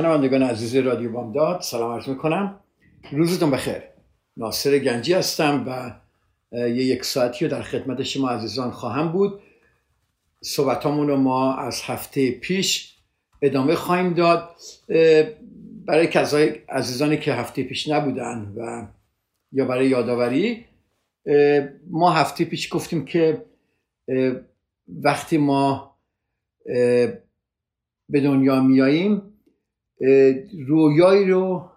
شنوندگان عزیز رادیو بامداد سلام عرض می‌کنم. روزتون بخیر. ناصر گنجی هستم و یه یک ساعتی رو در خدمت شما عزیزان خواهم بود. صحبتامون رو ما از هفته پیش ادامه خواهیم داد. برای کسای عزیزانی که هفته پیش نبودن و یا برای یادآوری ما هفته پیش گفتیم که وقتی ما به دنیا میاییم رویایی رو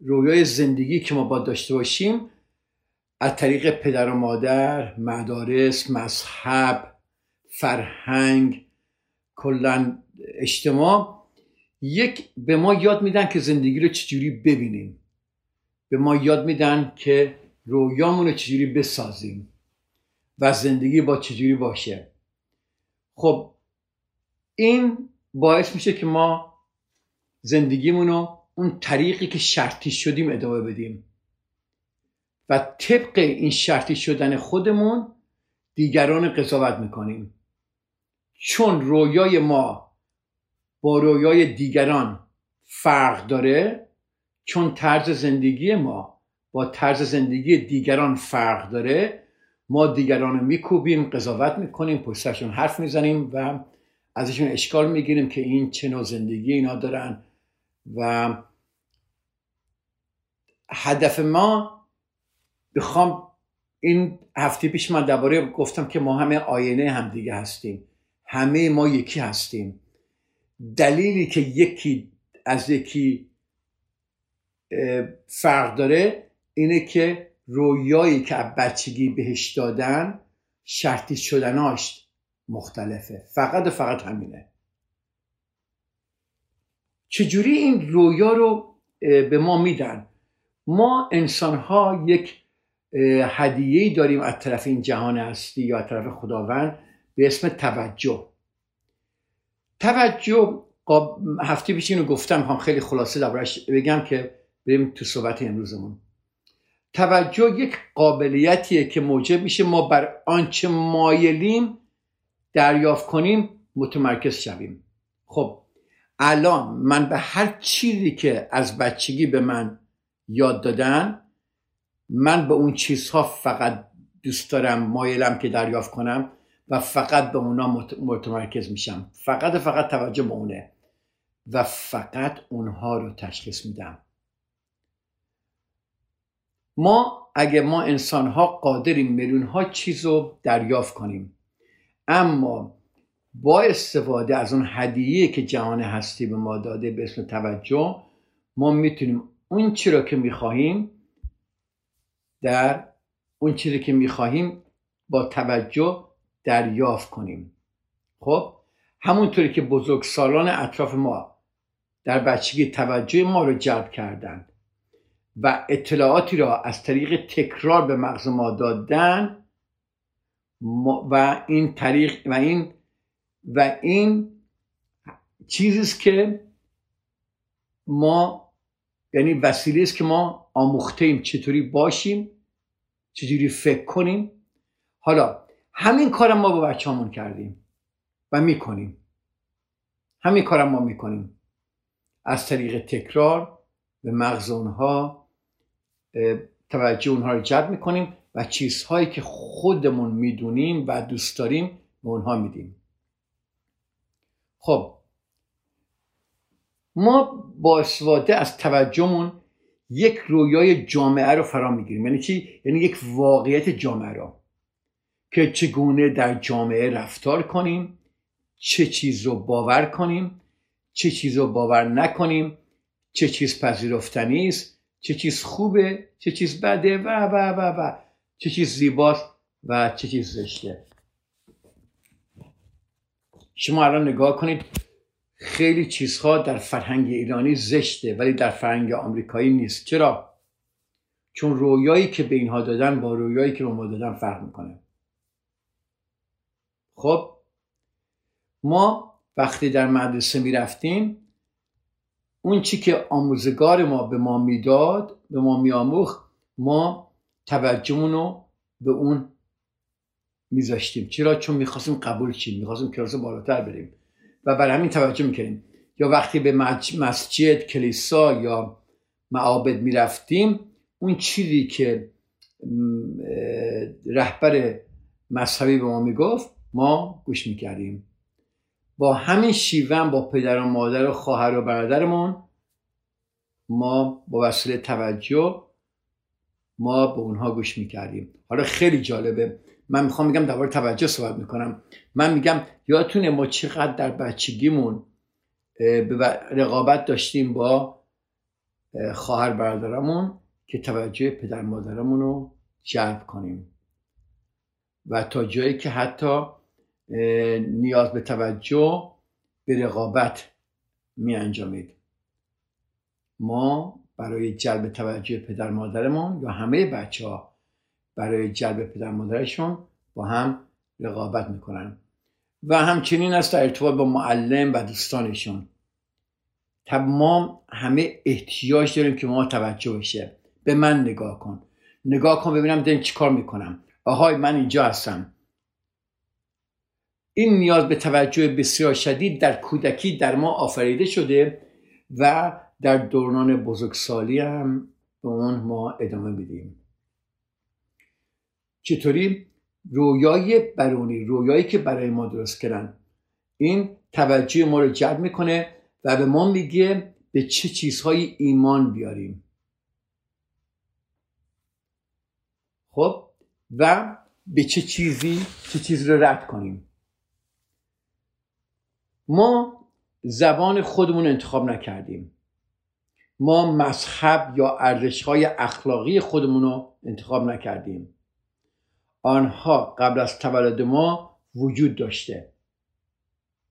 رویای زندگی که ما باید داشته باشیم از طریق پدر و مادر مدارس مذهب فرهنگ کلا اجتماع یک به ما یاد میدن که زندگی رو چجوری ببینیم. به ما یاد میدن که رویامون رو چجوری بسازیم و زندگی با چجوری باشه. خب این باعث میشه که ما زندگیمون رو اون طریقی که شرطی شدیم ادامه بدیم. و طبق این شرطی شدن خودمون دیگران قضاوت می‌کنیم. چون رویای ما با رویای دیگران فرق داره چون طرز زندگی ما با طرز زندگی دیگران فرق داره ما دیگران رو میکوبیم قضاوت می‌کنیم پشتشون حرف می‌زنیم و ازشون اشکال می‌گیریم که این چه نوع زندگی اینا دارن. و هدف ما بخوام این هفته پیش من درباره گفتم که ما همه آینه هم دیگه هستیم. همه ما یکی هستیم. دلیلی که یکی از یکی فرق داره اینه که رویایی که بچگی بهش دادن شرطی شدناش مختلفه. فقط و فقط همینه. چجوری این رویا رو به ما میدن؟ ما انسان ها یک هدیه داریم از طرف این جهان هستی یا از طرف خداوند به اسم توجه. توجه هفته پیش اینو گفتم هم خیلی خلاصه دربارش بگم که بریم تو صحبت امروزمون. توجه یک قابلیتیه که موجب میشه ما بر آنچه مایلیم دریافت کنیم متمرکز شویم. خب الان من به هر چیزی که از بچگی به من یاد دادن من به اون چیزها فقط دوست دارم مایلم که دریافت کنم و فقط به اونا متمرکز میشم. فقط فقط توجه به اونه و فقط اونها رو تشخیص میدم. ما اگه ما انسان ها قادریم میلیون ها چیز رو دریافت کنیم اما با استفاده از اون هدیه که جهان هستی به ما داده به اسم توجه ما می‌تونیم اون چی رو که می‌خواهیم در اون چیزی که می‌خواهیم با توجه دریافت کنیم. خب؟ همونطوری که بزرگ سالان اطراف ما در بچگی توجه ما رو جلب کردند و اطلاعاتی را از طریق تکرار به مغز ما دادن و این طریق و این و این چیزی که ما یعنی وسیله است که ما آموخته ایم چطوری باشیم چجوری فکر کنیم. حالا همین کارم ما با بچه‌مون کردیم و می‌کنیم. همین کارم ما می‌کنیم. از طریق تکرار به مغز اونها توجه اونها رو جلب می‌کنیم و چیزهایی که خودمون می‌دونیم و دوست داریم به اونها میدیم. خب ما با استفاده از توجهمون یک رویای جامعه رو فرا می‌گیریم. یعنی چی؟ یعنی یک واقعیت جامعه رو که چگونه در جامعه رفتار کنیم چه چیز رو باور کنیم چه چیز رو باور نکنیم چه چیز پذیرفتنی است چه چیز خوبه چه چیز بده و و و و چه چیز زیباست و چه چیز زشته. شما الان نگاه کنید خیلی چیزها در فرهنگ ایرانی زشته ولی در فرهنگ آمریکایی نیست. چرا؟ چون رویایی که به اینها دادن با رویایی که به ما دادن فرق می‌کنه. خب ما وقتی در مدرسه می‌رفتیم اون چی که آموزگار ما به ما می‌داد به ما میآموخت ما توجهمون رو به اون میذاشتیم. چرا؟ چون می‌خواستیم قبول شیم می‌خواستیم کلاس بالاتر بریم. و برای همین توجه می‌کردیم. یا وقتی به مسجد کلیسا یا معابد می‌رفتیم اون چیزی که رهبر مذهبی به ما می‌گفت ما گوش می‌کردیم. با همین شیوه با پدر و مادر و خواهر و برادرمون ما با وسیله توجه ما به اونها گوش می‌کردیم. حالا خیلی جالبه. من می‌خوام میگم درباره توجه صحبت می‌کنم. من میگم یادتونه ما چقدر در بچگیمون به رقابت داشتیم با خواهر برادرمون که توجه پدر مادرمون رو جلب کنیم. و تا جایی که حتی نیاز به توجه به رقابت می انجامید ما برای جلب توجه پدر مادرمون یا همه بچه ها برای جلب پدر مادرشون با هم رقابت می‌کنن. و همچنین است در ارتباط با معلم و دوستانشون. ما همه احتیاج داریم که ما توجه بشه. به من نگاه کن. نگاه کن ببینم داریم چی کار می‌کنم. آهای من اینجا هستم. این نیاز به توجه بسیار شدید در کودکی در ما آفریده شده و در دوران بزرگسالی هم به اون ما ادامه میدیم. چطوری؟ رویای برونی رویایی که برای ما درست کردن. این توجه ما رو جلب می‌کنه و به ما میگه به چه چیزهایی ایمان بیاریم. خب؟ و به چه چیزی چه چیزی رو رد کنیم؟ ما زبان خودمون انتخاب نکردیم. ما مذهب یا ارزشهای اخلاقی خودمون رو انتخاب نکردیم. آنها قبل از تولد ما وجود داشته.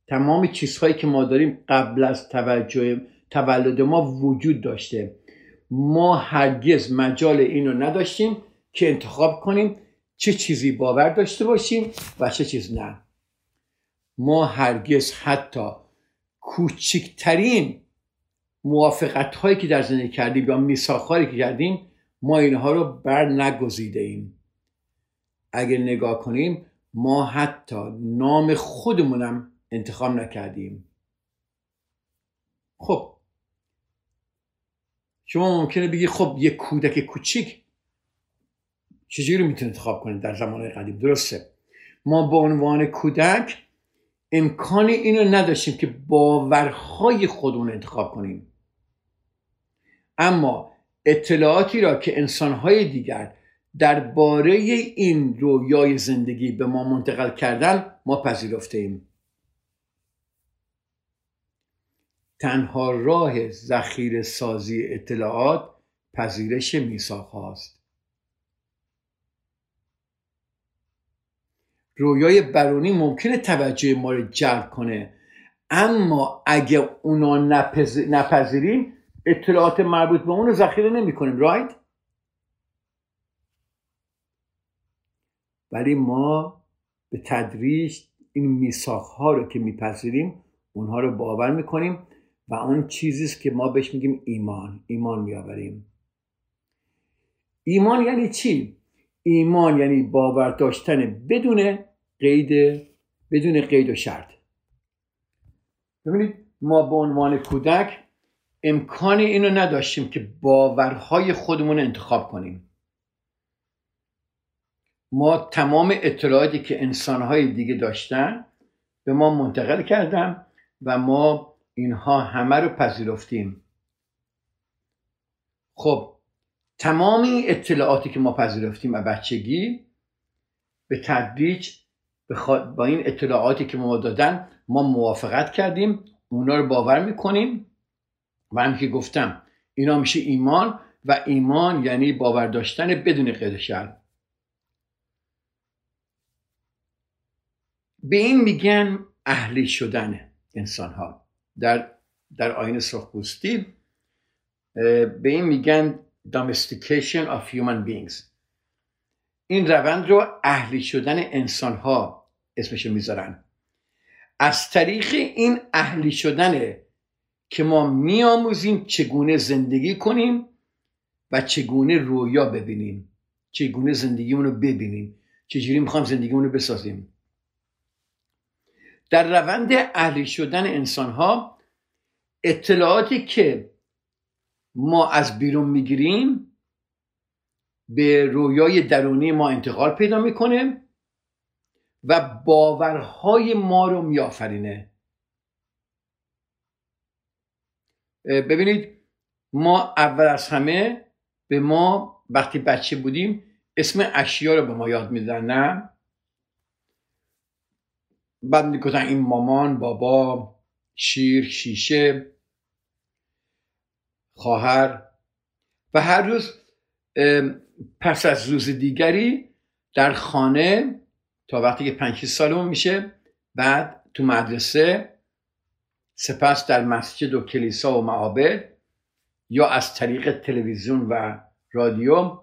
تمام چیزهایی که ما داریم قبل از توجه تولد ما وجود داشته. ما هرگز مجال این رو نداشتیم که انتخاب کنیم چه چیزی باور داشته باشیم و چه چیز نه. ما هرگز حتی کوچکترین موافقت هایی که در زندگی کردیم یا میساخاری که کردیم ما اینها رو بر نگزیده ایم اگر نگاه کنیم ما حتی نام خودمونم انتخاب نکردیم. خب. شما ممکنه بگی خب یه کودک کوچیک چجوری می‌تونه انتخاب کنه در زمان قدیم؟ درسته. ما به عنوان کودک امکان اینو نداشتیم که باورهای خودمون انتخاب کنیم. اما اطلاعاتی را که انسانهای دیگر درباره این رویای زندگی به ما منتقل کردن ما پذیرفته ایم. تنها راه ذخیره سازی اطلاعات پذیرش میساق هاست. رویای برونی ممکنه توجه ما رو جلب کنه اما اگه اونا نپذیریم اطلاعات مربوط به اون رو ذخیره نمی کنیم رایت ولی ما به تدریج این میساخ ها رو که میپذیریم اونها رو باور می‌کنیم و اون چیزی که ما بهش میگیم ایمان ایمان میآوریم. ایمان یعنی چی؟ ایمان یعنی باور داشتن بدون قید بدون قید و شرط. ببینید ما به عنوان کودک امکان اینو نداشتیم که باورهای خودمون انتخاب کنیم. ما تمام اطلاعاتی که انسانهای دیگه داشتن به ما منتقل کردن و ما اینها همه رو پذیرفتیم. خب تمامی اطلاعاتی که ما پذیرفتیم و بچگی به تدریج با این اطلاعاتی که ما دادن ما موافقت کردیم اونا رو باور می‌کنیم. و هم که گفتم اینا میشه ایمان و ایمان یعنی باور داشتن بدون قید شرط به این میگن اهلی شدن انسان ها در در آین سرخپوستی به این میگن domestication of human beings. این روند رو اهلی شدن انسان ها اسمش می‌ذارن. از طریق این اهلی شدن که ما میآموزیم چگونه زندگی کنیم و چگونه رویا ببینیم. چگونه زندگیمون رو ببینیم. چجوری می‌خوام زندگیمون رو بسازیم. در روند اهلی شدن انسان ها اطلاعاتی که ما از بیرون می‌گیریم به رویای درونی ما انتقال پیدا می‌کنه و باورهای ما رو میآفرینه. ببینید ما اول از همه به ما وقتی بچه بودیم اسم اشیا رو به ما یاد میدن نه؟ بعد می‌گفتن این مامان بابا شیر شیشه خواهر. و هر روز پس از روز دیگری در خانه تا وقتی که پنج سالمون میشه بعد تو مدرسه سپس در مسجد و کلیسا و معابد یا از طریق تلویزیون و رادیو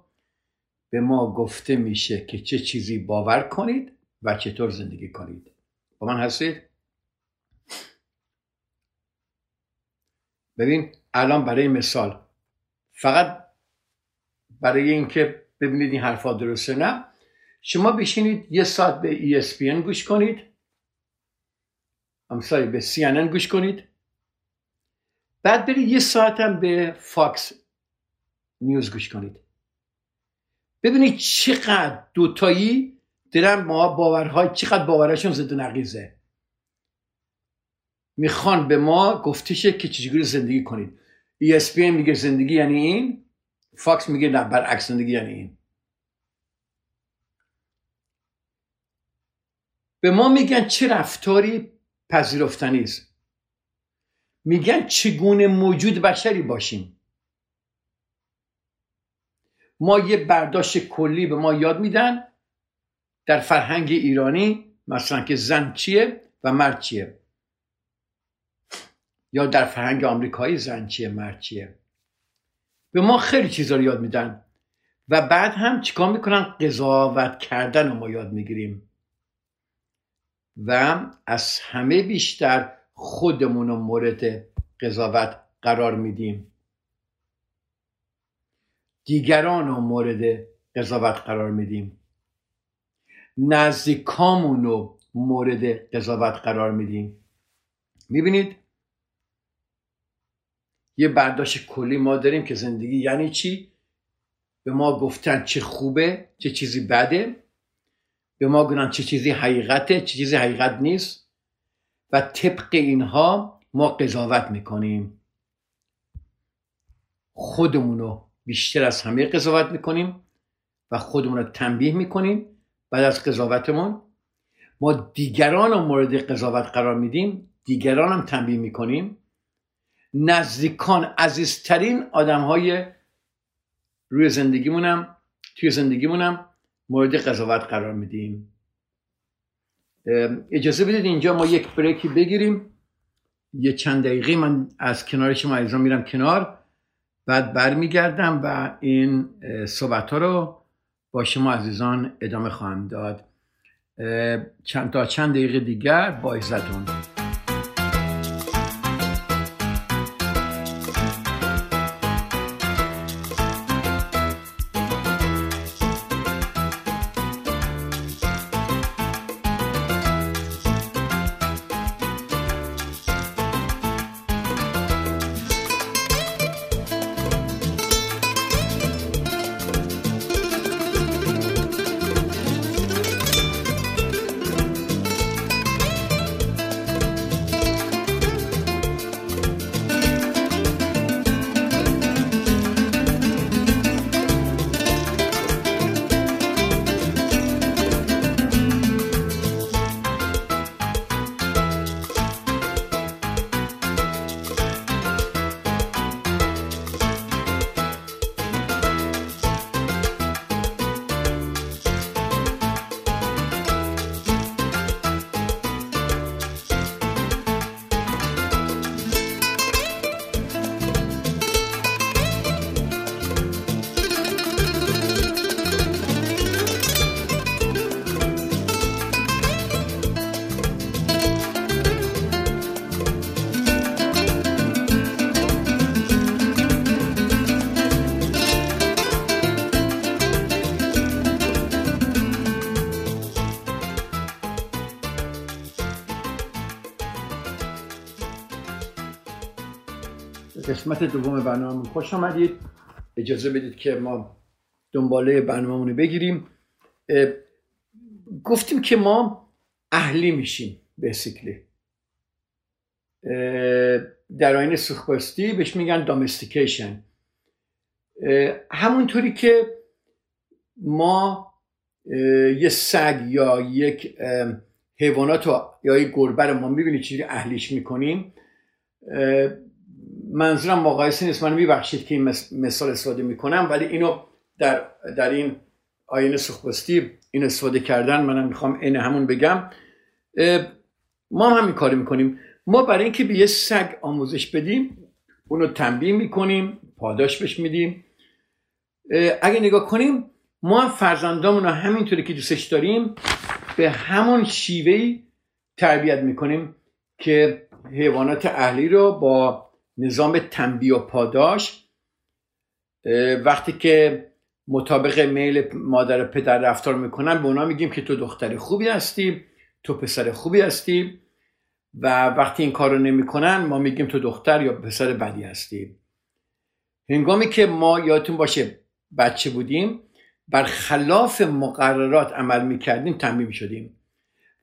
به ما گفته میشه که چه چیزی باور کنید و چطور زندگی کنید. با من هستید؟ ببین الان برای مثال فقط برای اینکه ببینید این حرفا درسته نه شما بشینید یه ساعت به ESPN گوش کنید. امثال به CNN گوش کنید. بعد برید یه ساعت هم به فاکس نیوز گوش کنید. ببینید چقدر دوتایی دارن ما باورهای چقدر باورشون ضد نقیزه. می‌خوان به ما گفتشه که چجوری زندگی کنید. ESPN میگه زندگی یعنی این فاکس میگه نه برعکس زندگی یعنی این. به ما میگن چه رفتاری پذیرفتنی است. میگن چگونه موجود بشری باشیم. ما یه برداشت کلی به ما یاد میدن. در فرهنگ ایرانی مثلا که زن چیه و مرد چیه؟ یا در فرهنگ آمریکایی زن چیه مرد چیه؟ به ما خیلی چیزا رو یاد میدن و بعد هم چیکار می‌کنن؟ قضاوت کردن رو ما یاد می‌گیریم. و از همه بیشتر خودمون رو مورد قضاوت قرار میدیم. دیگران رو مورد قضاوت قرار میدیم. نزدیکامون رو مورد قضاوت قرار میدیم. می‌بینید؟ یه برداشت کلی ما داریم که زندگی یعنی چی؟ به ما گفتن چه خوبه چه چیزی بده. به ما گفتن چه چیزی حقیقته چه چیزی حقیقت نیست. و طبق اینها ما قضاوت می‌کنیم. خودمون رو بیشتر از همه قضاوت می‌کنیم و خودمون رو تنبیه می‌کنیم. بعد از قضاوتمون ما دیگران رو مورد قضاوت قرار میدیم دیگران هم تنبیه می‌کنیم. نزدیکان عزیزترین آدم های روی زندگیمونم توی زندگیمونم مورد قضاوت قرار میدیم. اجازه بدید اینجا ما یک بریکی بگیریم. یه چند دقیقه من از کنار شما عزیزان میرم کنار. بعد برمیگردم و این صحبت ها رو با شما عزیزان ادامه خواهم داد. چند تا چند دقیقه دیگر با عزتون. قسمت دوم برنامه خوش آمدید. اجازه بدید که ما دنباله برنامه رو بگیریم. گفتیم که ما اهلی میشیم بیسیکلی در آین سوخباستی بهش میگن دامستیکیشن همونطوری که ما یه سگ یا یک حیوانات یا یک گربه رو ما می‌بینید چیزی اهلیش می‌کنیم. منظورم مقایسه نیست. من میبخشید که این مثال استفاده می‌کنم ولی اینو در, در این آین سخبستی این استفاده کردن منم می‌خوام این همون بگم. ما هم همین کاری می‌کنیم. ما برای اینکه به یه سگ آموزش بدیم اونو تنبیه می‌کنیم پاداش بهش میدیم. اگه نگاه کنیم ما هم فرزندامون رو همینطوری که دوستش داریم به همون شیوهی تربیت می‌کنیم که حیوانات اهلی رو با نظام تنبیه و پاداش وقتی که مطابق میل مادر و پدر رفتار می‌کنن به اونا میگیم که تو دختر خوبی هستی تو پسر خوبی هستی و وقتی این کار رو نمی‌کنن ما میگیم تو دختر یا پسر بدی هستی. هنگامی که ما یادتون باشه بچه بودیم بر خلاف مقررات عمل می‌کردیم تنبیه می‌شدیم.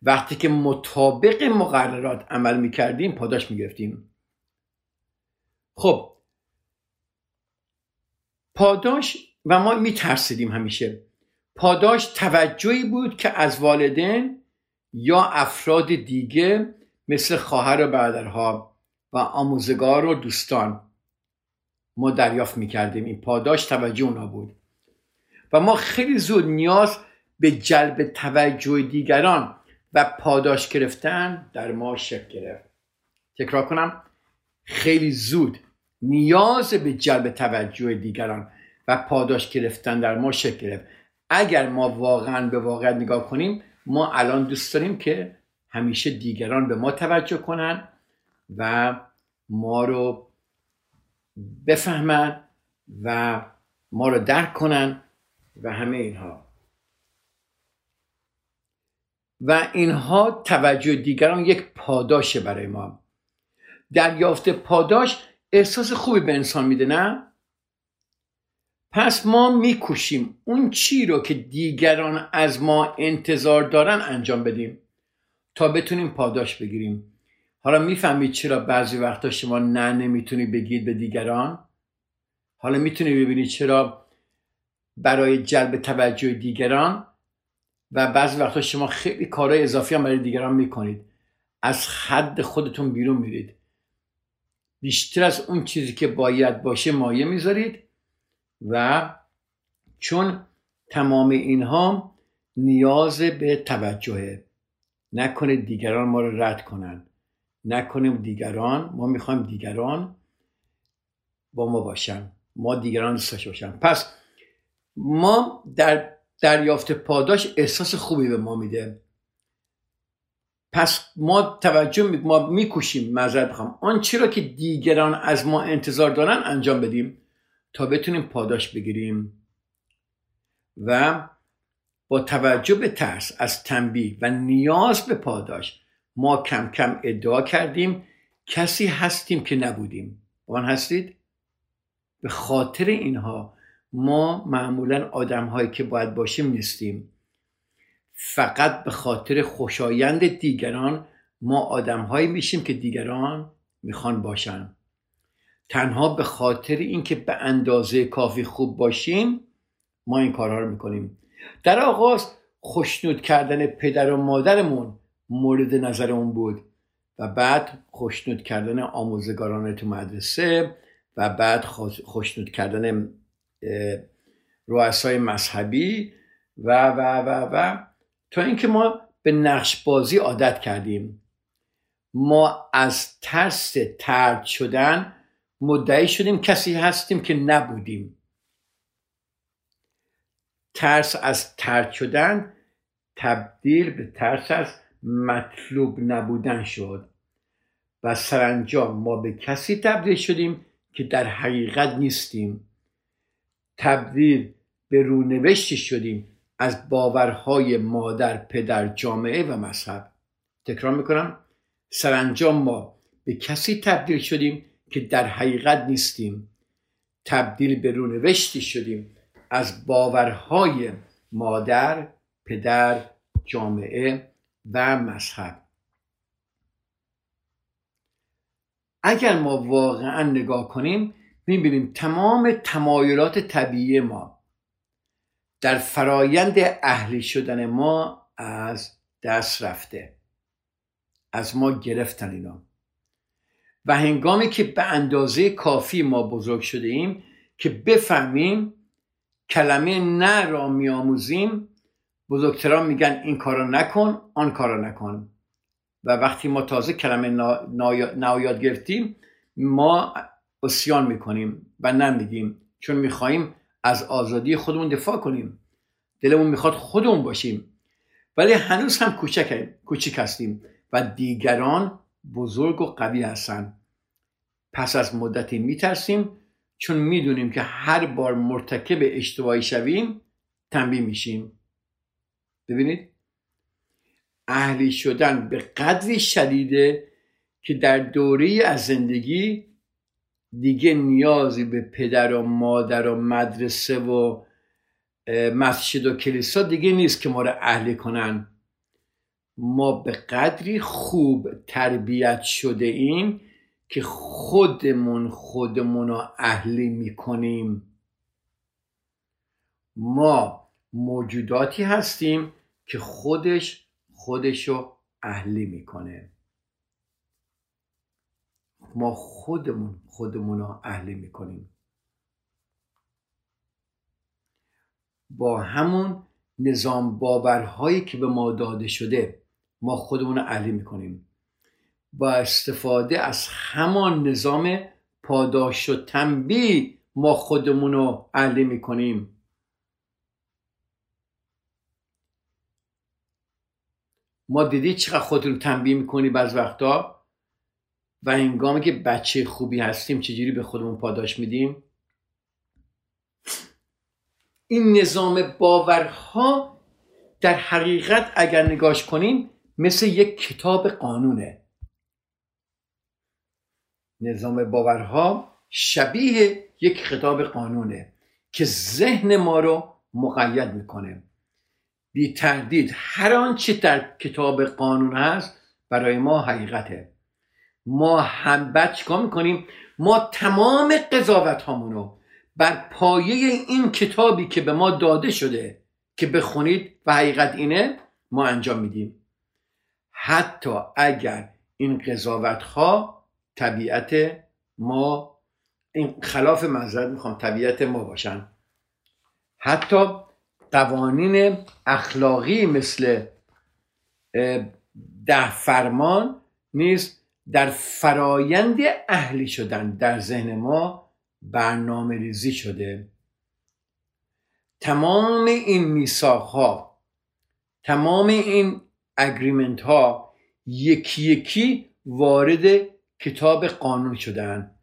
وقتی که مطابق مقررات عمل می‌کردیم پاداش می‌گرفتیم. خب پاداش و ما میترسیدیم همیشه. پاداش توجهی بود که از والدین یا افراد دیگه مثل خواهر و برادرها و آموزگار و دوستان ما دریافت می‌کردیم. این پاداش توجه اونا بود. و ما خیلی زود نیاز به جلب توجه دیگران و پاداش گرفتن در ما شکل گرفت. تکرار کنم. خیلی زود نیاز به جلب توجه دیگران و پاداش گرفتن در ما شکل گرفت. اگر ما واقعا به واقع نگاه کنیم ما الان دوست داریم که همیشه دیگران به ما توجه کنن و ما رو بفهمن و ما رو درک کنن و همه اینها. و اینها توجه دیگران یک پاداشه برای ما. دریافت پاداش احساس خوبی به انسان میده نه؟ پس ما میکوشیم اون چی رو که دیگران از ما انتظار دارن انجام بدیم تا بتونیم پاداش بگیریم. حالا می‌فهمید چرا بعضی وقتا شما نه نمی‌تونی بگید به دیگران؟ حالا می‌تونی ببینید چرا برای جلب توجه دیگران و بعضی وقتا شما خیلی کارهای اضافی هم برای دیگران می‌کنید. از حد خودتون بیرون میرید. بیشتر از اون چیزی که باید باشه مایه می‌ذارید و چون تمام اینها نیاز به توجهه نکنید دیگران ما رو رد کنن. نکنیم دیگران ما می‌خوایم دیگران با ما باشن. ما دیگران دوست باشن. پس ما در دریافت پاداش احساس خوبی به ما میده. پس ما توجه می... ما میکوشیم معذرت بخوام آن چرا که دیگران از ما انتظار دارن انجام بدیم تا بتونیم پاداش بگیریم و با توجه به ترس از تنبیه و نیاز به پاداش ما کم کم ادعا کردیم کسی هستیم که نبودیم. آن هستید؟ به خاطر اینها ما معمولا آدم هایی که باید باشیم نیستیم. فقط به خاطر خوشایند دیگران ما آدم هایی میشیم که دیگران می‌خوان باشن. تنها به خاطر اینکه به اندازه کافی خوب باشیم ما این کارها رو می‌کنیم. در آغاز خوشنود کردن پدر و مادرمون مورد نظرمون بود و بعد خوشنود کردن آموزگاران تو مدرسه و بعد خوشنود کردن رؤسای مذهبی و و و و تا اینکه ما به نقش بازی عادت کردیم ما از ترس ترد شدن مدعی شدیم کسی هستیم که نبودیم. ترس از ترد شدن تبدیل به ترس از مطلوب نبودن شد و سرانجام ما به کسی تبدیل شدیم که در حقیقت نیستیم. تبدیل به رونوشتی شدیم از باورهای مادر پدر جامعه و مذهب. تکرار می‌کنم سرانجام ما به کسی تبدیل شدیم که در حقیقت نیستیم. تبدیل به رونوشتی شدیم از باورهای مادر پدر جامعه و مذهب. اگر ما واقعا نگاه کنیم می‌بینیم تمام تمایلات طبیعی ما در فرایند اهلی شدن ما از دست رفته. از ما گرفتن اینا. و هنگامی که به اندازه کافی ما بزرگ شده ایم که بفهمیم کلمه نه را میآموزیم بزرگتران میگن این کارو نکن آن کارو نکن. و وقتی ما تازه کلمه نایاد گرفتیم ما اسیان می‌کنیم و نمیگیم چون می‌خواهیم از آزادی خودمون دفاع کنیم. دلمون می‌خواد خودمون باشیم. ولی هنوز هم کوچک کوچک هستیم و دیگران بزرگ و قوی هستن. پس از مدتی میترسیم چون می‌دونیم که هر بار مرتکب اشتباهی شویم تنبیه میشیم. ببینید؟ اهلی شدن به قدری شدیده که در دوره از زندگی دیگه نیازی به پدر و مادر و مدرسه و مسجد و کلیسا دیگه نیست که ما رو اهلی کنن. ما به قدری خوب تربیت شده ایم که خودمون خودمون رو اهلی می‌کنیم. ما موجوداتی هستیم که خودش خودشو اهلی می‌کنه. ما خودمون خودمون رو اهلی می‌کنیم. با همون نظام باورهایی که به ما داده شده ما خودمون رو اهلی می‌کنیم. با استفاده از همان نظام پاداش و تنبیه ما خودمون رو اهلی می‌کنیم. ما دیدی چقدر خودتون تنبیه می‌کنی بعض وقتا؟ و هنگامی که بچه خوبی هستیم چجوری به خودمون پاداش میدیم؟ این نظام باورها در حقیقت اگر نگاش کنیم مثل یک کتاب قانونه. نظام باورها شبیه یک کتاب قانونه که ذهن ما رو مقید می‌کنه. بی تردید هر آنچه در کتاب قانون هست برای ما حقیقته. ما هم بعد چیکار می‌کنیم؟ ما تمام قضاوت هامونو بر پایه این کتابی که به ما داده شده که بخونید و حقیقت اینه ما انجام میدیم. حتی اگر این قضاوت ها طبیعت ما این خلاف منظرت می‌خوام طبیعت ما باشن. حتی قوانین اخلاقی مثل ده فرمان نیز در فرایند اهلی شدن در ذهن ما برنامه ریزی شده. تمام این میساق ها تمام این اگریمنت ها یکی یکی وارد کتاب قانون شدن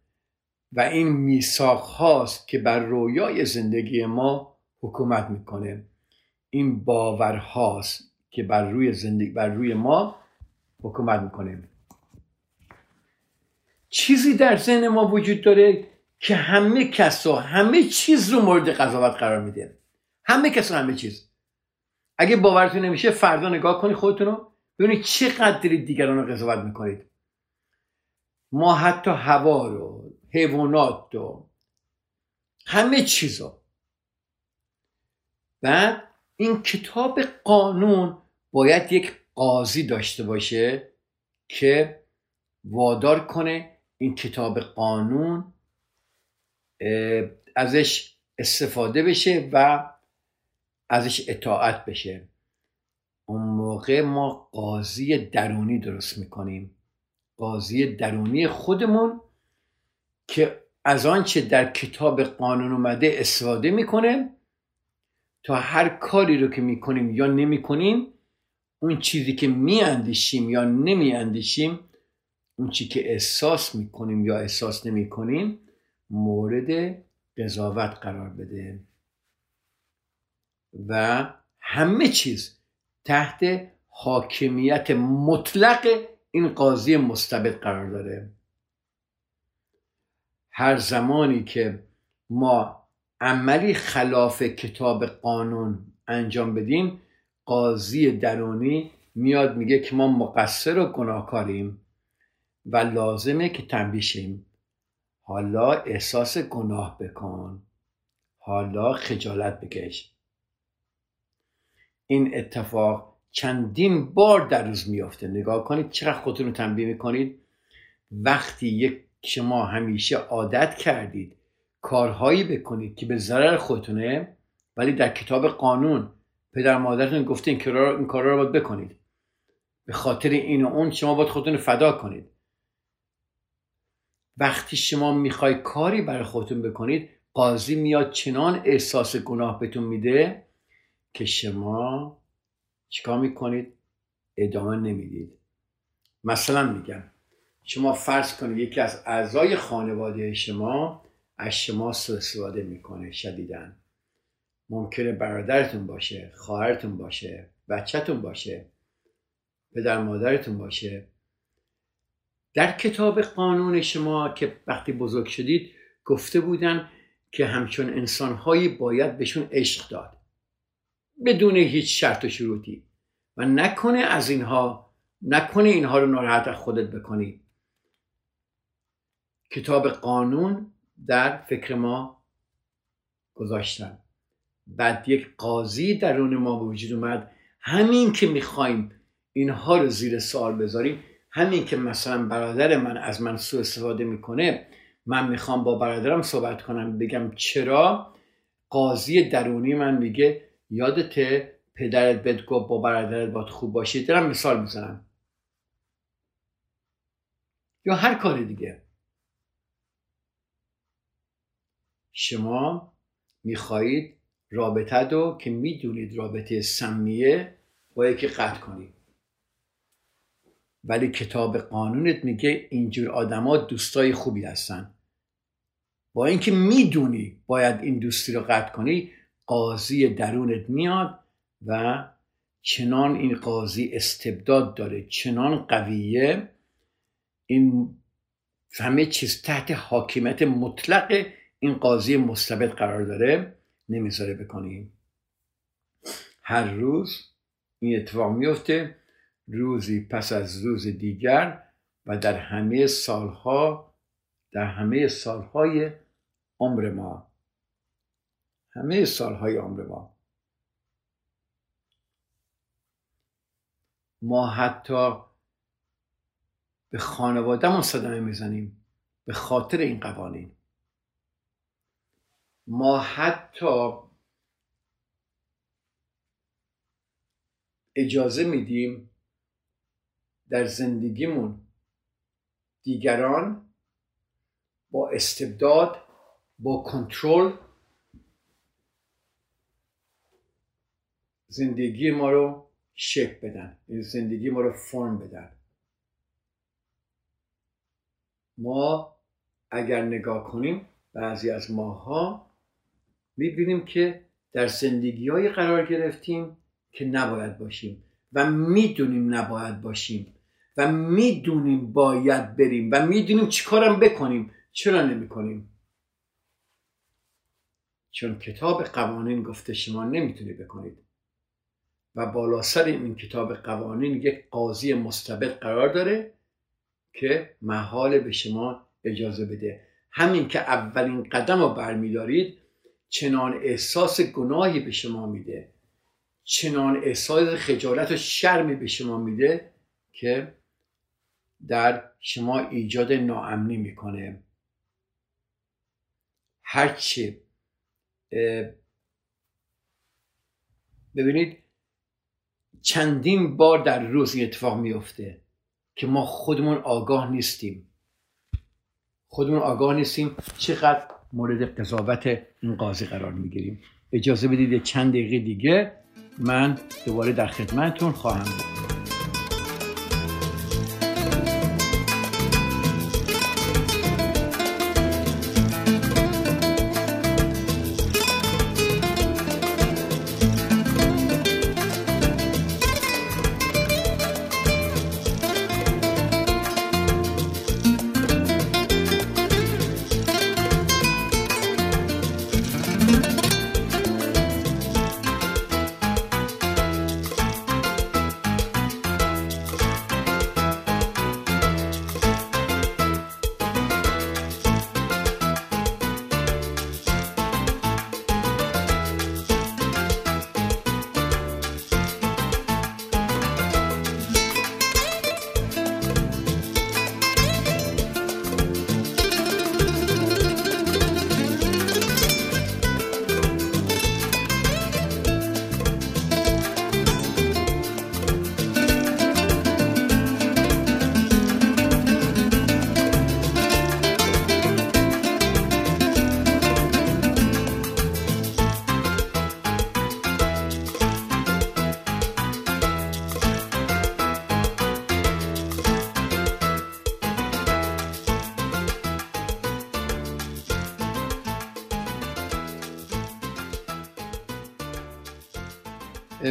و این میساق هاست که بر رویای زندگی ما حکومت می‌کنه. این باورهاست که بر روی زندگی بر روی ما حکومت می‌کنه. چیزی در ذهن ما وجود داره که همه کس و همه چیز رو مورد قضاوت قرار میده. همه کس و همه چیز. اگه باورتون نمیشه فردا نگاه کنید خودتون رو ببینید چقدر دارید دیگران رو قضاوت می‌کنید. ما حتی هوا رو حیوانات رو همه چیز رو. بعد این کتاب قانون باید یک قاضی داشته باشه که وادار کنه این کتاب قانون ازش استفاده بشه و ازش اطاعت بشه. اون موقع ما قاضی درونی درست می‌کنیم. قاضی درونی خودمون که از آنچه در کتاب قانون اومده استفاده می‌کنه تا هر کاری رو که می‌کنیم یا نمی‌کنیم اون چیزی که میاندیشیم یا نمیاندیشیم اون چیزی که احساس می‌کنیم یا احساس نمی‌کنیم مورد قضاوت قرار بده. و همه چیز تحت حاکمیت مطلق این قاضی مستبد قرار داره. هر زمانی که ما عملی خلاف کتاب قانون انجام بدیم قاضی درونی میاد میگه که ما مقصر و گناهکاریم. و لازمه که تنبیشیم. حالا احساس گناه بکن. حالا خجالت بکش. این اتفاق چندین بار در روز میافته. نگاه کنید چقدر خودتون رو تنبیه می‌کنید. وقتی یک شما همیشه عادت کردید کارهایی بکنید که به ضرر خودتونه ولی در کتاب قانون پدر مادرتون گفته این کارا رو باید بکنید. به خاطر این و اون شما باید خودتون فدا کنید. وقتی شما می‌خوای کاری برای خودتون بکنید قاضی میاد چنان احساس گناه بهتون میده که شما چیکار می‌کنید؟ ادامه نمی‌دید. مثلا میگم شما فرض کنید یکی از اعضای خانواده شما از شما سوء استفاده می‌کنه شدیدن ممکنه برادرتون باشه خواهرتون باشه بچهتون باشه پدر مادرتون باشه. در کتاب قانون شما که وقتی بزرگ شدید گفته بودن که همچون انسانهایی باید بهشون عشق داد. بدون هیچ شرط و شروطی. و نکنه از اینها نکنه اینها رو ناراحت خودت بکنی. کتاب قانون در فکر ما گذاشتن. بعد یک قاضی درون ما به وجود اومد. همین که می‌خوایم اینها رو زیر سوال بذاریم همین که مثلا برادر من از من سوء استفاده می‌کنه من می‌خوام با برادرم صحبت کنم بگم چرا؟ قاضی درونی من میگه یادت پدرت بهت گفت با برادرت باید خوب باشی؟ دارم مثال می‌زنم. یا هر کار دیگه. شما می‌خواهید رابطه رو که می‌دونید رابطه سمیه با یکی قطع کنید. ولی کتاب قانونت میگه اینجور آدما دوستای خوبی هستن. با اینکه می‌دونی باید این دوستی رو قطع کنی قاضی درونت میاد و چنان این قاضی استبداد داره چنان قویه. این همه چیز تحت حاکمیت مطلق این قاضی مستبد قرار داره نمی‌ذاره بکنیم هر روز این اتفاق میفته روزی پس از روز دیگر و در همه سالها در همه سالهای عمر ما. همه سالهای عمر ما. ما حتی به خانوادهمون صدمه می‌زنیم به خاطر این قوانین. ما حتی اجازه میدیم در زندگیمون دیگران با استبداد با کنترل زندگی ما رو شکل بدن یعنی زندگی ما رو فرم بدن. ما اگر نگاه کنیم بعضی از ماها می‌بینیم که در زندگی های قرار گرفتیم که نباید باشیم و می‌دونیم نباید باشیم. و می‌دونیم باید بریم و می‌دونیم چیکارم بکنیم. چرا نمی‌کنیم؟ چون کتاب قوانین گفته شما نمی‌تونی بکنید. و بالا سر این کتاب قوانین یک قاضی مستبد قرار داره که محال به شما اجازه بده. همین که اولین قدم رو برمیدارید چنان احساس گناهی به شما میده. چنان احساس خجالت و شرمی به شما میده که در شما ایجاد ناامنی می‌کنه. هرچی ببینید چندین بار در روز این اتفاق میفته که ما خودمون آگاه نیستیم. خودمون آگاه نیستیم چقدر مورد قضاوت این قاضی قرار می‌گیریم. اجازه بدید چند دقیقه دیگه من دوباره در خدمتتون خواهم بود.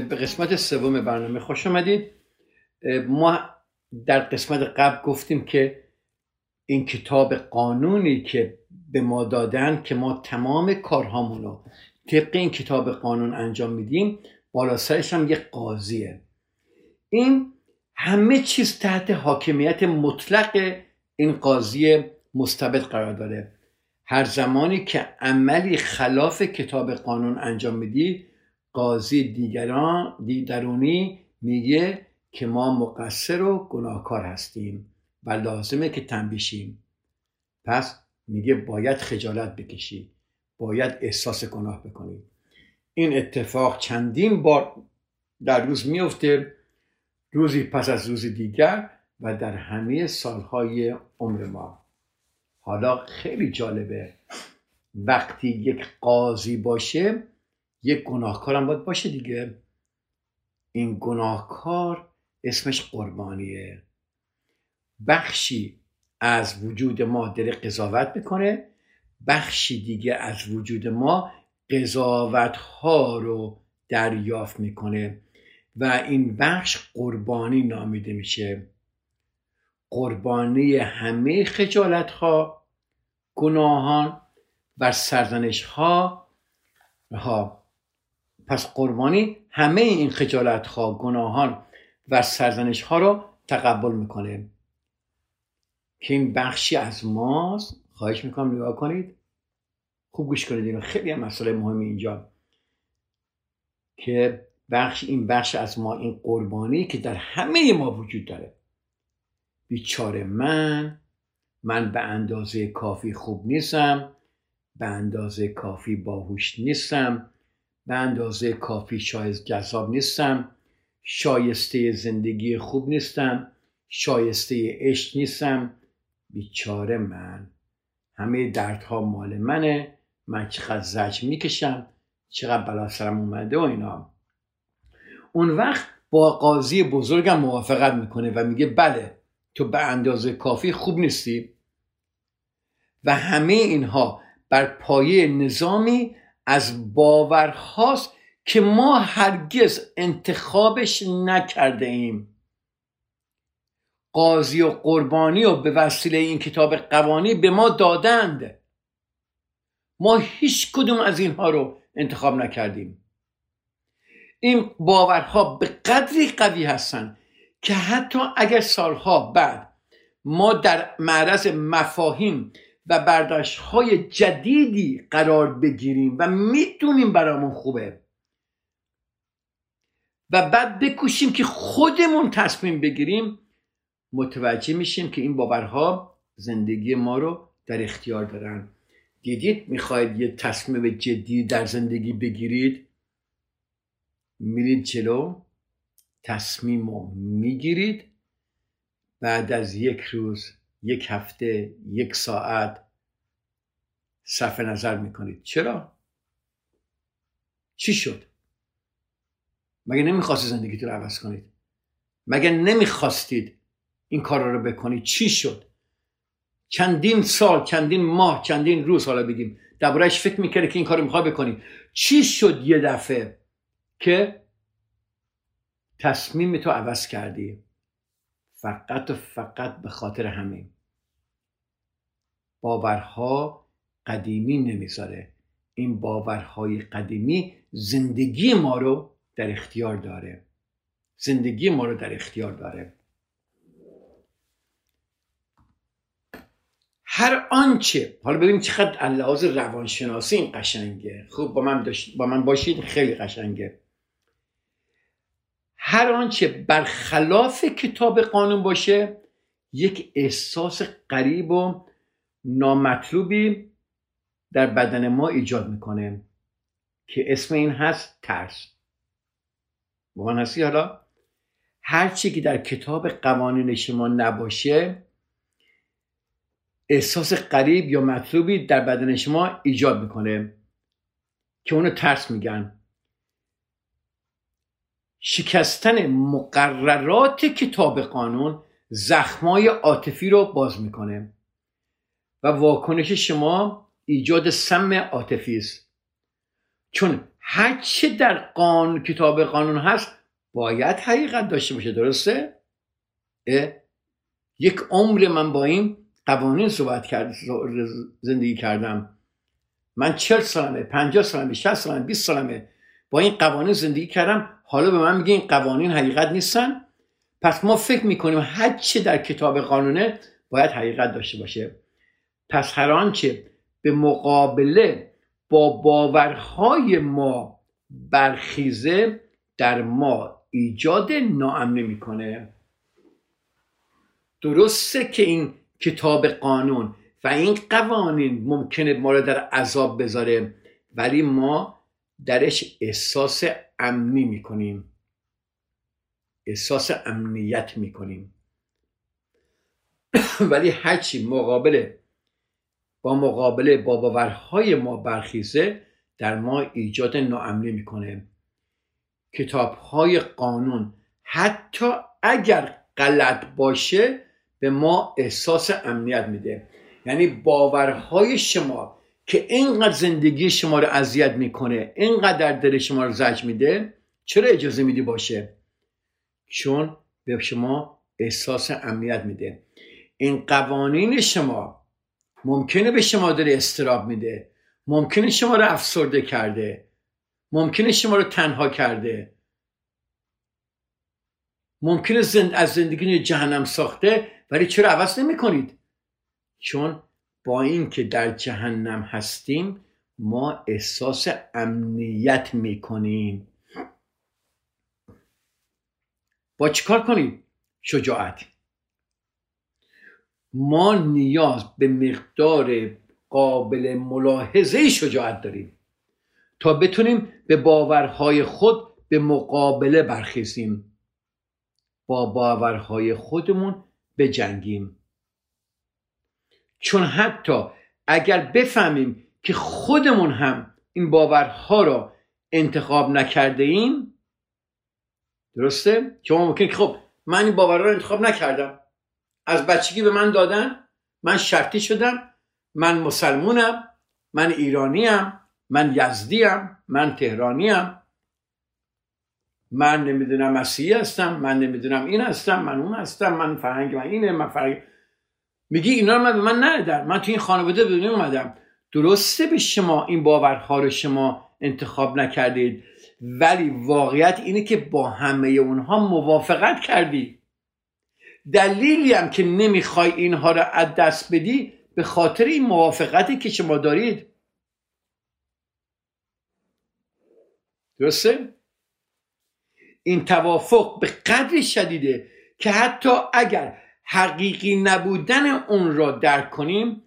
به قسمت سوم برنامه خوش آمدید. ما در قسمت قبل گفتیم که این کتاب قانونی که به ما دادن که ما تمام کارهامون رو طبق این کتاب قانون انجام میدیم بالا سرش هم یه قاضیه. این همه چیز تحت حاکمیت مطلق این قاضی مستبد قرار داره. هر زمانی که عملی خلاف کتاب قانون انجام میدی قاضی دیگران دیگرونی میگه که ما مقصر و گناهکار هستیم و لازمه که تنبیشیم. پس میگه باید خجالت بکشی باید احساس گناه بکنی. این اتفاق چندین بار در روز میفته روزی پس از روز دیگر و در همه سالهای عمر ما. حالا خیلی جالبه وقتی یک قاضی باشه یک گناهکارم باید باشه دیگه. این گناهکار اسمش قربانیه. بخشی از وجود ما داره قضاوت می‌کنه بخشی دیگه از وجود ما قضاوت ها رو دریافت می‌کنه و این بخش قربانی نامیده میشه. قربانی همه خجالت ها گناهان و سرزنش ها ها. پس قربانی همه این خجالت ها گناهان و سرزنش ها رو تقبل می‌کنه. که این بخشی از ماست خواهش می‌کنم نگاه کنید. خوب گوش کنید اینو خیلی هم مسئله مهمی اینجا. که بخش این بخش از ما این قربانی که در همه ما وجود داره. بیچاره من من به اندازه کافی خوب نیستم به اندازه کافی باهوش نیستم. به اندازه کافی شاید جذاب نیستم. شایسته زندگی خوب نیستم. شایسته عشق نیستم. بیچاره من. همه دردها مال منه. من چقدر زج می‌کشم. چقدر بلا سرم اومده و اینا. اون وقت با قاضی بزرگم موافقت می‌کنه و میگه بله تو به اندازه کافی خوب نیستی. و همه اینها بر پایه نظامی از باورهاست که ما هرگز انتخابش نکرده ایم قاضی و قربانی و به وسیله این کتاب قوانی به ما دادند. ما هیچ کدوم از اینها رو انتخاب نکردیم. این باورها به قدری قوی هستند که حتی اگر سالها بعد ما در معرض مفاهیم و برداشت های جدیدی قرار بگیریم و می‌تونیم برامون خوبه. و بعد بکوشیم که خودمون تصمیم بگیریم متوجه میشیم که این باورها زندگی ما رو در اختیار دارن. دیدید؟ می‌خواید یه تصمیم جدی در زندگی بگیرید؟ میرید جلو تصمیم رو می‌گیرید. بعد از یک روز یک هفته یک ساعت صرف نظر می‌کنید. چرا؟ چی شد؟ مگه نمی‌خواستید زندگیتون رو عوض کنید؟ مگه نمی‌خواستید این کار رو بکنید؟ چی شد؟ چندین سال چندین ماه چندین روز حالا بگیم. دربارهش فکر می‌کرده که این کار می‌خواد بکنی چی شد یه دفعه که تصمیم تو عوض کردی؟ فقط و فقط به خاطر همین. باورها قدیمی نمی‌ذاره. این باورهای قدیمی زندگی ما رو در اختیار داره. زندگی ما رو در اختیار داره. هر آنچه حالا ببینیم چقدر لحاظ روانشناسی این قشنگه. خوب با من, با من باشید خیلی قشنگه. هر آنچه برخلاف کتاب قانون باشه یک احساس قریب و نامطلوبی در بدن ما ایجاد می‌کنه که اسم این هست ترس. با من هستی حالا هرچی که در کتاب قوانین شما نباشه احساس قریب یا مطلوبی در بدن شما ایجاد می‌کنه که اونو ترس میگن. شکستن مقررات کتاب قانون زخمای عاطفی رو باز می‌کنه. و واکنش شما ایجاد سم عاطفی است. چون هرچه در قانون کتاب قانون هست باید حقیقت داشته باشه درسته؟ یک عمر من با این قوانین صحبت کرد زندگی کردم. من چل سالمه پنجاه سالمه شست سالمه بیست سالمه با این قوانین زندگی کردم. حالا به من میگه این قوانین حقیقت نیستن. پس ما فکر می‌کنیم هر چه در کتاب قانونه باید حقیقت داشته باشه. پس هر آنچه به مقابله با باورهای ما برخیزه در ما ایجاد ناامنی می‌کنه درسته که این کتاب قانون و این قوانین ممکنه ما رو در عذاب بذاره ولی ما درش احساس امنی می‌کنیم. احساس امنیت می‌کنیم. ولی هرچی مقابله با مقابله با باورهای ما برخیزه در ما ایجاد ناامنی می‌کنه. کتاب های قانون حتی اگر غلط باشه به ما احساس امنیت میده. یعنی باورهای شما که اینقدر زندگی شما رو اذیت می‌کنه اینقدر در دل شما رو زج میده چرا اجازه میدی باشه؟ چون به شما احساس امنیت میده. این قوانین شما ممکنه به شما داره استراب میده. ممکنه شما رو افسرده کرده. ممکنه شما رو تنها کرده. ممکنه زند... از زندگی جهنم ساخته ولی چرا عوض نمی کنید چون با اینکه در جهنم هستیم ما احساس امنیت می کنیم با چیکار کنیم؟ شجاعت. ما نیاز به مقدار قابل ملاحظه شجاعت داریم. تا بتونیم به باورهای خود به مقابله برخیزیم. با باورهای خودمون بجنگیم. چون حتی اگر بفهمیم که خودمون هم این باورها را انتخاب نکرده ایم درسته؟ شما ممکن خب من این باورها رو انتخاب نکردم از بچگی به من دادن من شرطی شدم من مسلمونم من ایرانیم من یزدیم من تهرانیم من نمی‌دونم مسیحی هستم من نمی‌دونم این هستم من اون هستم من فرهنگ من اینه من فرهنگ میگی اینا رو من به من ندادن. من تو این خانواده به دنیا اومدم. درسته به شما این باورها رو شما انتخاب نکردید ولی واقعیت اینه که با همه اونها موافقت کردی. دلیلی هم که نمی‌خوای اینها رو از دست بدی به خاطر این موافقتی که شما دارید. درسته؟ این توافق به قدری شدیده که حتی اگر حقیقی نبودن اون را درک کنیم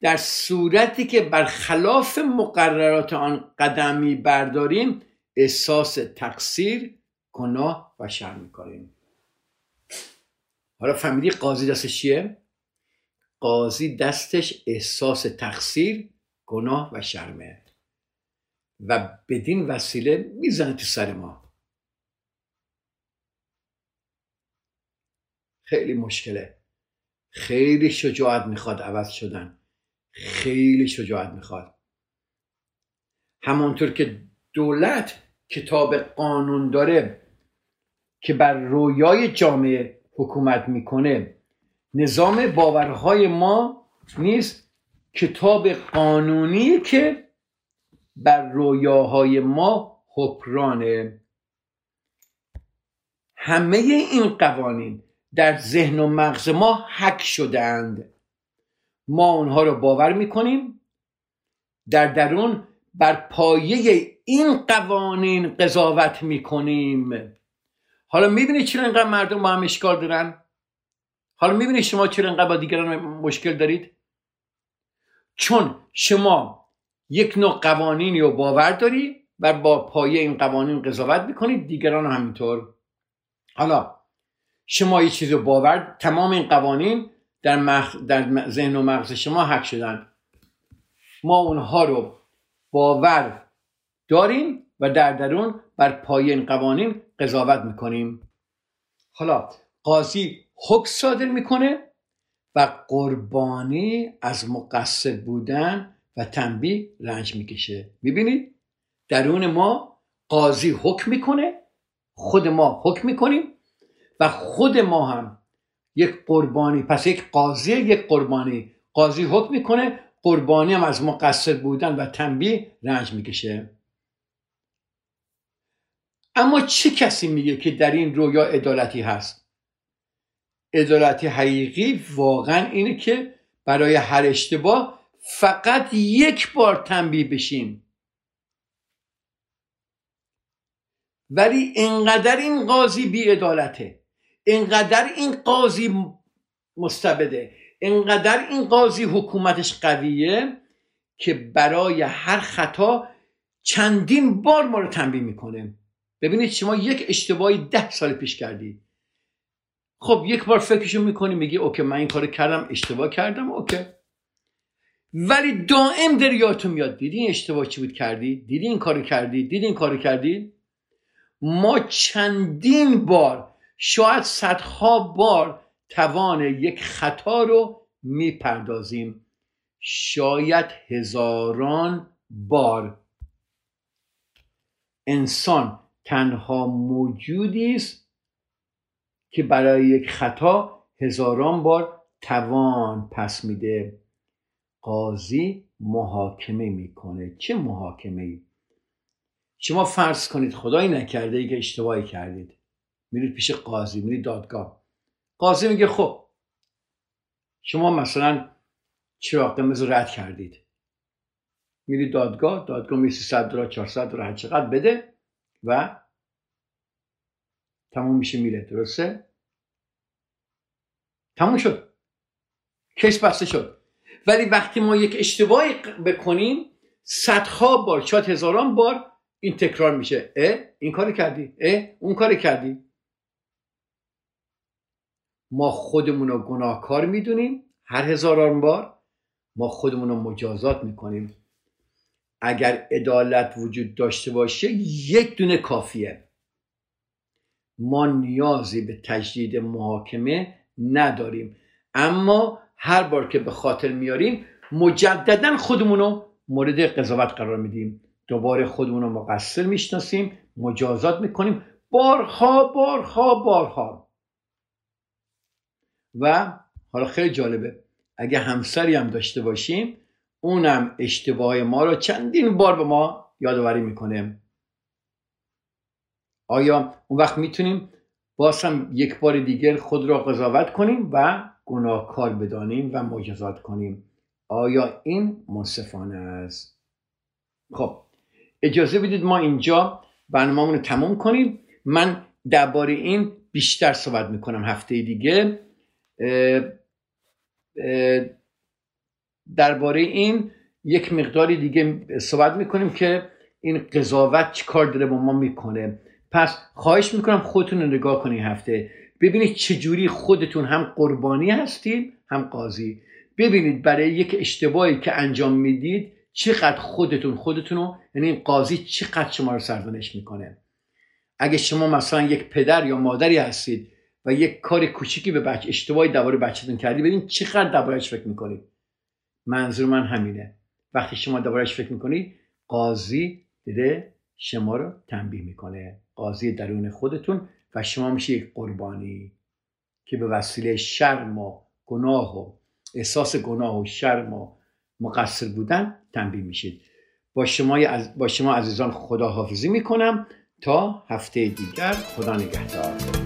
در صورتی که برخلاف مقررات آن قدمی برداریم احساس تقصیر گناه و شرم می‌کنیم حالا فهمیدی قاضی دستش چیه؟ قاضی دستش احساس تقصیر گناه و شرمه و بدین وسیله می‌زنه تو سر ما. خیلی مشکله. خیلی شجاعت می‌خواد عوض شدن. خیلی شجاعت می‌خواد. همانطور که دولت کتاب قانون داره که بر رویای جامعه حکومت می‌کنه نظام باورهای ما نیست کتاب قانونی که بر رویاهای ما حکرانه همه این قوانین در ذهن و مغز ما حک شدند ما اونها رو باور می‌کنیم. در درون بر پایه این قوانین قضاوت می‌کنیم. حالا می‌بینید چرا اینقدر مردم با هم اشکال دارن؟ حالا می‌بینید شما چرا اینقدر با دیگران مشکل دارید؟ چون شما یک نوع قوانینی رو باور داری و با پایه این قوانین قضاوت می‌کنید دیگران همینطور. حالا شما یه چیزی رو باور تمام این قوانین در, مخ... در ذهن و مغز شما حق شدن. ما اونها رو باور داریم و در درون بر پایه این قوانین قضاوت می‌کنیم. حالا قاضی حکم صادر می‌کنه و قربانی از مقصر بودن و تنبیه رنج می‌کشه. می‌بینید؟ درون ما قاضی حکم می‌کنه خود ما حکم می‌کنیم و خود ما هم یک قربانی پس یک قاضی یک قربانی. قاضی حکم می‌کنه قربانی هم از مقصر بودن و تنبیه رنج می‌کشه. اما چه کسی میگه که در این رویا عدالتی هست؟ عدالتی حقیقی واقعا اینه که برای هر اشتباه فقط یک بار تنبیه بشیم. ولی انقدر این قاضی بی عدالته انقدر این قاضی مستبده انقدر این قاضی حکومتش قویه که برای هر خطا چندین بار ما رو تنبیه می‌کنه. ببینید شما یک اشتباهی ده سال پیش کردید خب یک بار فکرشو می‌کنی میگی okay من این کار کردم اشتباه کردم okay. ولی دائم در یادتون میاد دیدی این اشتباه چی بود کردی؟ دیدی این کارو کردی؟ دیدی این کارو کردی؟ ما چندین بار شاید صدها بار توان یک خطا رو می‌پردازیم. شاید هزاران بار. انسان تنها موجودی است که برای یک خطا هزاران بار توان پس میده. قاضی محاکمه می‌کنه. چه محاکمه ای شما فرض کنید خدایی نکرده ای که اشتباهی کردید. میرید پیش قاضی میرید دادگاه. قاضی میگه خب شما مثلا چراغ قرمز رد کردید. میرید دادگاه دادگاه می 300 دلار 400 دلار هر چقدر بده و تموم میشه میره. درسته؟ تموم شد. کیس بسته شد. ولی وقتی ما یک اشتباهی بکنیم صدها بار شاید هزاران بار این تکرار میشه. اه این کار کردی. اه اون کار کردی. ما خودمون رو گناهکار می‌دونیم هر هزاران بار. ما خودمون رو مجازات می‌کنیم. اگر عدالت وجود داشته باشه یک دونه کافیه. ما نیازی به تجدید محاکمه نداریم. اما هر بار که به خاطر میاریم مجددا خودمون رو مورد قضاوت قرار میدیم. دوباره خودمون رو مقصر می‌شناسیم مجازات می‌کنیم. بارها بارها بارها. و حالا خیلی جالبه اگه همسری هم داشته باشیم اونم اشتباه ما رو چندین بار به ما یادآوری می‌کنه. آیا اون وقت می‌تونیم باز هم یک بار دیگر خود را قضاوت کنیم و گناهکار بدانیم و مجازات کنیم؟ آیا این منصفانه است؟ خب اجازه بدید ما اینجا برنامه رو تموم کنیم. من درباره این بیشتر صحبت می‌کنم هفته دیگه. درباره این یک مقداری دیگه صحبت می‌کنیم که این قضاوت چی کار داره با ما می‌کنه. پس خواهش می‌کنم خودتون رو نگاه کنید هفته. ببینید چجوری خودتون هم قربانی هستید هم قاضی. ببینید برای یک اشتباهی که انجام می‌دید چقدر خودتون خودتون رو یعنی این قاضی چقدر شما رو سرزنش می‌کنه. اگه شما مثلا یک پدر یا مادری هستید و یک کار کوچیکی به بچه اشتباهی درباره بچهتون کردی. ببین چقدر دربارهش فکر می‌کنید منظور من همینه. وقتی شما دربارهش فکر می‌کنید قاضی داره شما رو تنبیه می‌کنه. قاضی درون خودتون و شما میشه یک قربانی که به وسیله شرم و گناه و احساس گناه و شرم و مقصر بودن تنبیه میشید. با شما, با شما عزیزان خداحافظی می‌کنم تا هفته دیگر. خدا نگهدار.